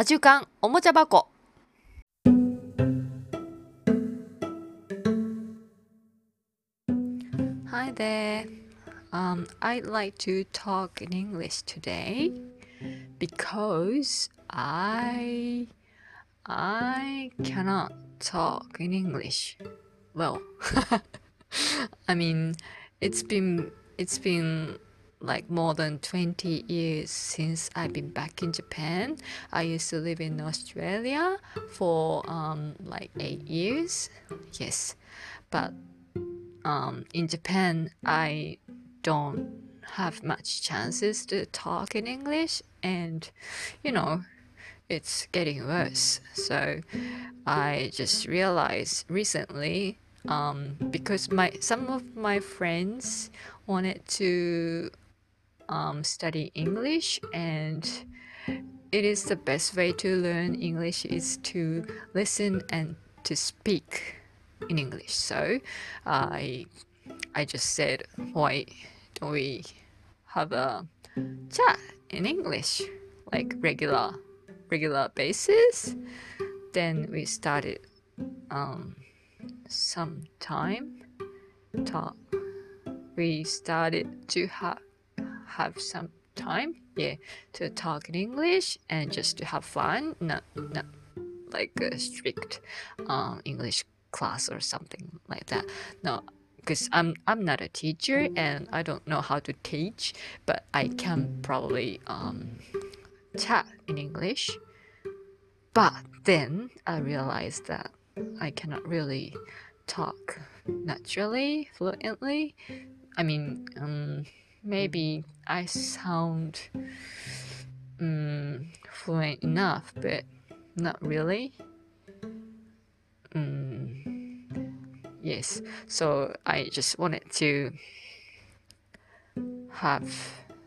アジュカンおもちゃ箱 Hi there. Um, I'd like to talk in English today because I I cannot talk in English. Well, I mean, it's been it's been like more than 20 years since I've been back in Japan. I used to live in Australia for um, like eight years. Yes, but um, in Japan, I don't have much chances to talk in English, and you know, it's getting worse. So I just realized recently um, because my some of my friends wanted to um, study English, and it is the best way to learn English is to listen and to speak in English. So I I just said, why don't we have a chat in English like regular regular basis? Then we started um, some time talk. We started to have have some time, yeah, to talk in English and just to have fun, not not like a strict um, English class or something like that. No, because I'm I'm not a teacher and I don't know how to teach, but I can probably um, chat in English. But then I realized that I cannot really talk naturally, fluently. I mean, um, maybe I sound um, fluent enough, but not really. Um, yes, so I just wanted to have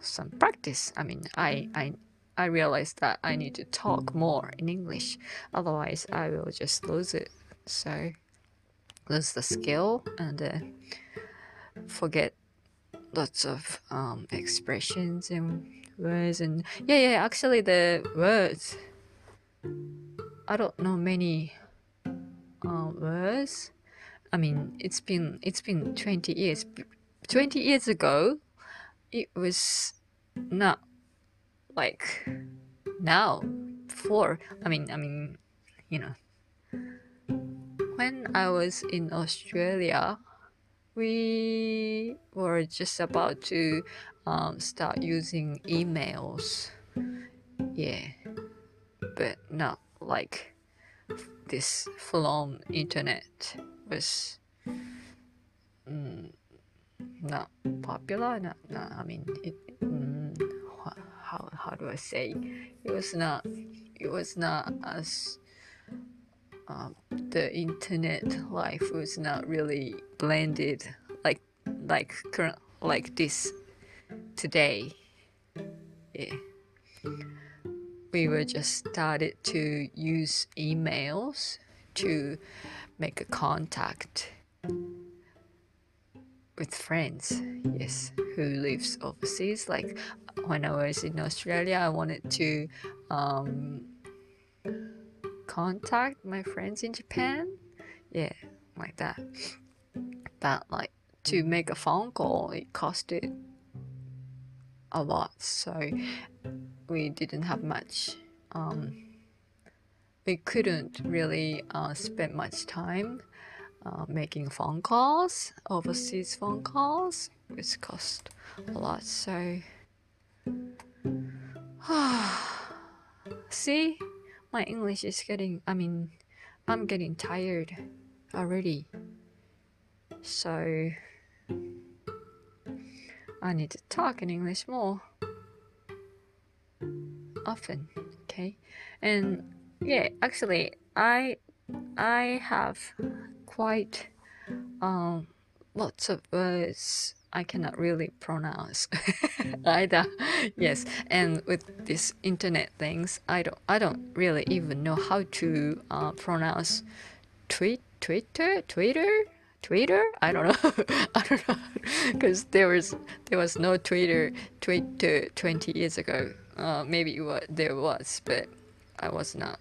some practice. I mean, I, I, I realized that I need to talk more in English, otherwise, I will just lose it. So, lose the skill and uh, forget lots of um, expressions and words and yeah yeah actually the words. I don't know many uh, words. I mean it's been it's been 20 years. 20 years ago it was not like now before. I mean i mean you know. When i was in australia we were just about to um, start using emails. Yeah, but not like this full on internet was mm, not popular. Not, not I mean, it, mm, how, how do I say? It was not, it was not as um, the internet life was not really blended like like current like this today. Yeah. We were just started to use emails to make a contact with friends, yes, who lives overseas. Like when I was in Australia, I wanted to um, contact my friends in Japan. Yeah, like that. But like to make a phone call, it costed a lot, so we didn't have much. Um, we couldn't really uh, spend much time uh, making phone calls, overseas phone calls, which cost a lot. So, see, my English is getting, I mean, I'm getting tired already. So, I need to talk in English more often, okay? And yeah, actually, I I have quite um lots of words I cannot really pronounce either. Yes, and with these internet things, I don't I don't really even know how to uh, pronounce tweet Twitter Twitter Twitter. I don't know. I don't know because there was there was no Twitter Twitter twenty years ago. Uh, maybe was, there was, but I was not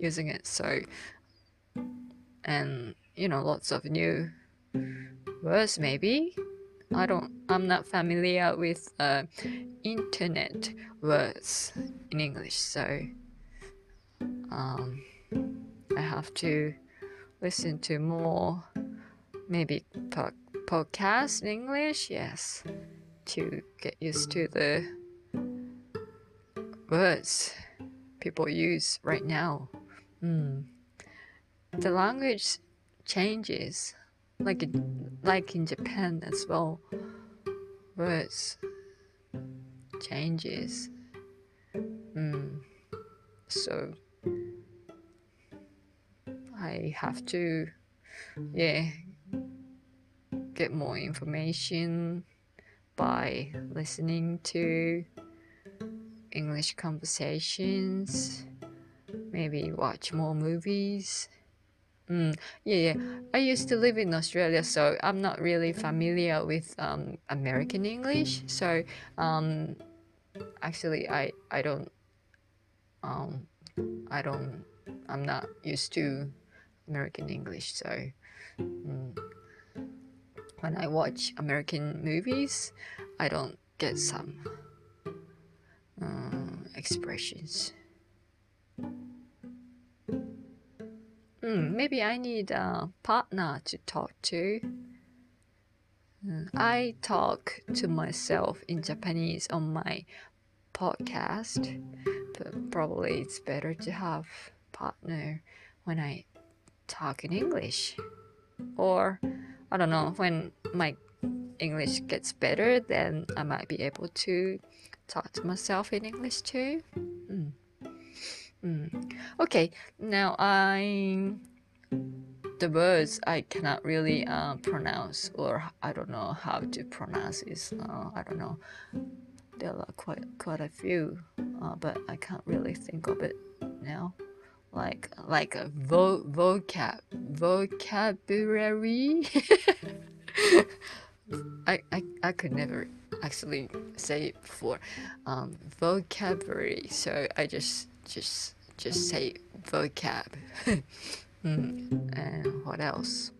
using it. So, and you know, lots of new words maybe. I don't. I'm not familiar with uh, internet words in English, so um, I have to listen to more maybe po- podcast in English. Yes, to get used to the words people use right now. Mm. The language changes, like like in Japan as well. Words changes. Mm. So I have to, yeah, get more information by listening to English conversations, maybe watch more movies. Mm, yeah, yeah. I used to live in Australia, so I'm not really familiar with um, American English. So um, actually, I I don't um, I don't I'm not used to American English. So mm, when I watch American movies, I don't get some uh, expressions. Mm, maybe I need a partner to talk to. Mm, I talk to myself in Japanese on my podcast, but probably it's better to have partner when I talk in English. Or I don't know, when my English gets better, then I might be able to talk to myself in English too. Mm. Okay, now I the words I cannot really uh, pronounce or I don't know how to pronounce is uh, I don't know. There are quite quite a few, uh, but I can't really think of it now. Like like a vo- vocab vocabulary. I, I I could never actually say it before. Um, vocabulary. So I just just just say vocab. mm. And what else?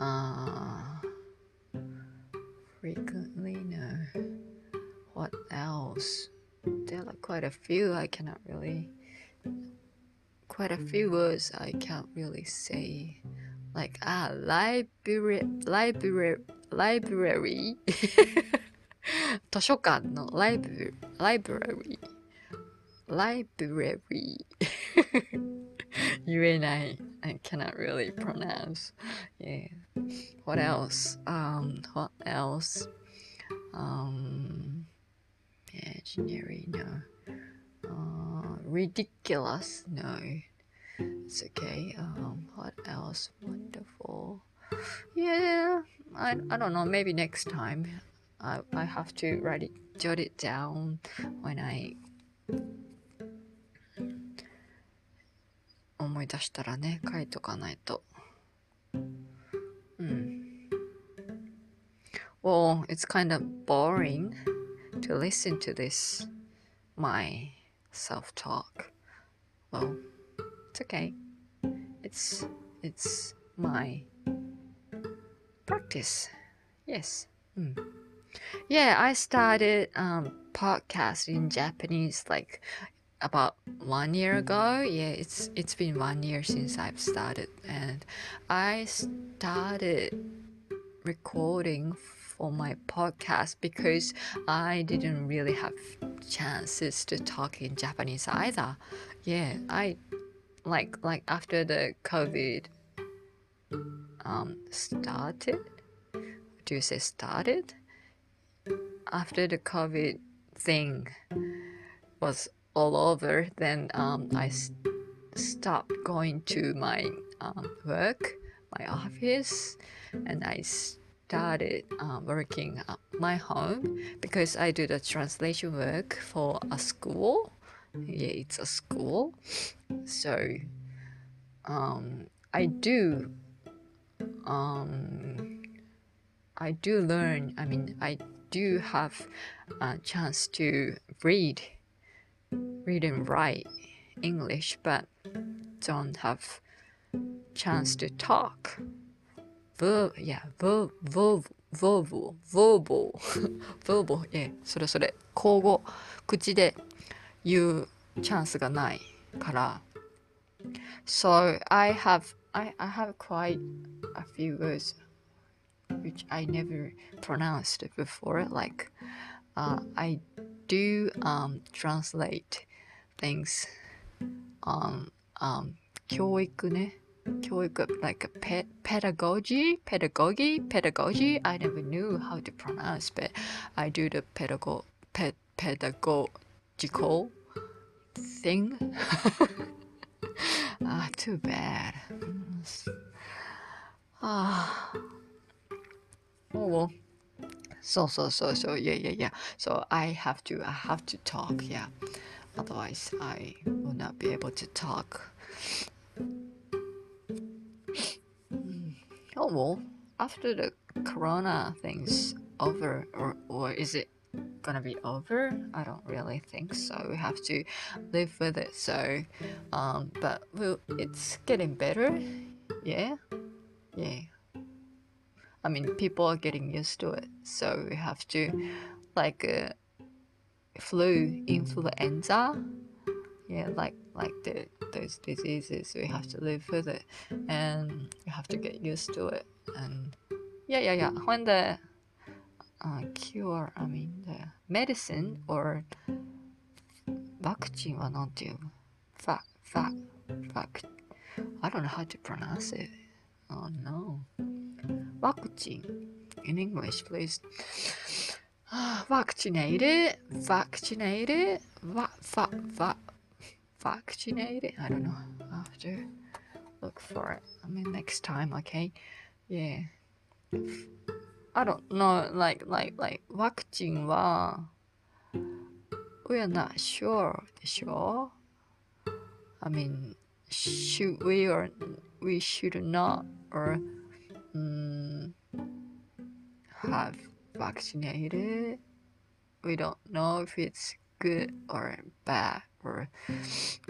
Uh, frequently no. What else? There are quite a few I cannot really. Quite a few words I can't really say. Like ah library library library 図書館のライブライブラリー library. you and I, I cannot really pronounce. Yeah. What else? Um. What else? Um. Imaginary. No. Uh, ridiculous. No. It's okay. Um. What else? Wonderful. Yeah. I. I don't know. Maybe next time. I. I have to write it. Jot it down when I 思い出したらね書いとかないとうん Well, it's kind of boring to listen to this my self-talk. Well, it's okay. It's it's my practice. Yes. Mm. Yeah, I started um podcast in Japanese like about one year ago. Yeah, it's it's been one year since I've started, and I started recording for my podcast because I didn't really have chances to talk in Japanese either. Yeah, I like like after the COVID um started. Do you say started? After the COVID thing was all over, then um, I s- stopped going to my um, work, my office, and I started uh, working at my home because I do the translation work for a school. Yeah, it's a school. So um, I do um, I do learn. I mean, I do have a chance to read read and write English but don't have chance to talk. Verb, yeah, verb, verb, verbal, verbal, verbal, yeah, それそれ、口語、口で言うチャンスがないから。So I have, I, I have quite a few words which I never pronounced before. Like, uh, I do um, translate things on um, 教育ね。教育 like pe pedagogy, pedagogy, pedagogy. I never knew how to pronounce, but I do the pedago pe pedagogical thing. ah, too bad. Ah. Oh well. So so so so yeah yeah yeah. So I have to I have to talk yeah. Otherwise I will not be able to talk. Oh well, after the corona thing's over, or, or is it gonna be over? I don't really think so. We have to live with it. So, um, but well, it's getting better. Yeah, yeah. I mean, people are getting used to it, so we have to, like, uh, flu, influenza. Yeah, like like the those diseases we have to live with it and you have to get used to it and yeah yeah yeah when the uh, cure I mean the medicine or vaccine はなんていうファファファク I don't know how to pronounce it oh no vaccine in English please vaccinated vaccinated va, va, va, vaccinated. I don't know. I have to look for it. I mean, next time, okay? Yeah. I don't know. Like, like, like, vaccine we are not sure でしょ I mean, should we or we should not or um, have vaccinated? We don't know if it's good or bad or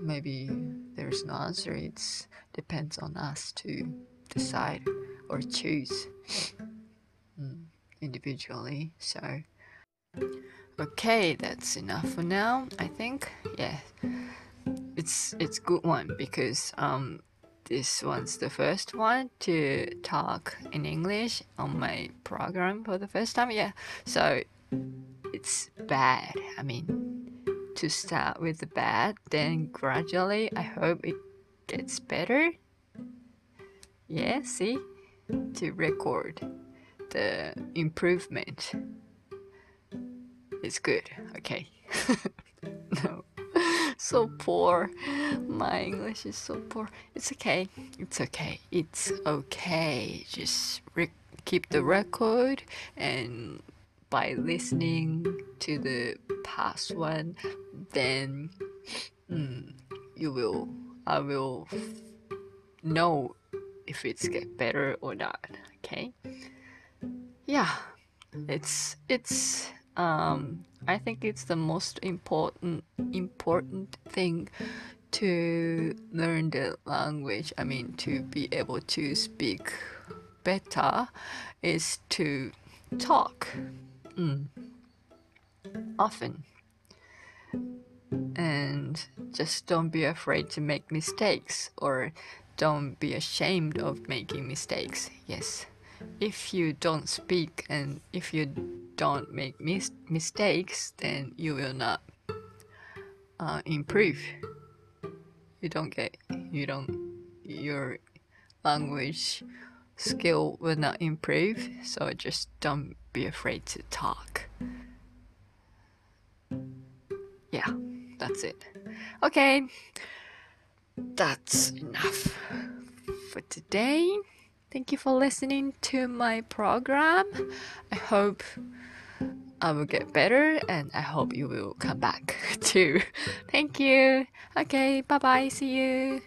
maybe there's no answer. It depends on us to decide or choose mm, individually. So okay that's enough for now i think. Yeah it's it's good one because um this one's the first one to talk in english on my program for the first time yeah so it's bad i mean to start with the bad, then gradually I hope it gets better. Yeah, see? To record the improvement. It's good, okay. no. So poor. My English is so poor. It's okay. It's okay. It's okay. Just keep the record and by listening to the past one, then mm, you will I will know if it's get better or not. Okay. Yeah, it's it's um I think it's the most important important thing to learn the language. I mean to be able to speak better is to talk. Mm. Often. And just don't be afraid to make mistakes or don't be ashamed of making mistakes. Yes. If you don't speak and if you don't make mis- mistakes, then you will not uh, improve. You don't get, you don't, your language skill will not improve. So just don't be afraid to talk. Yeah, that's it. Okay, that's enough for today. Thank you for listening to my program. I hope I will get better and I hope you will come back too. Thank you. Okay, bye bye. See you.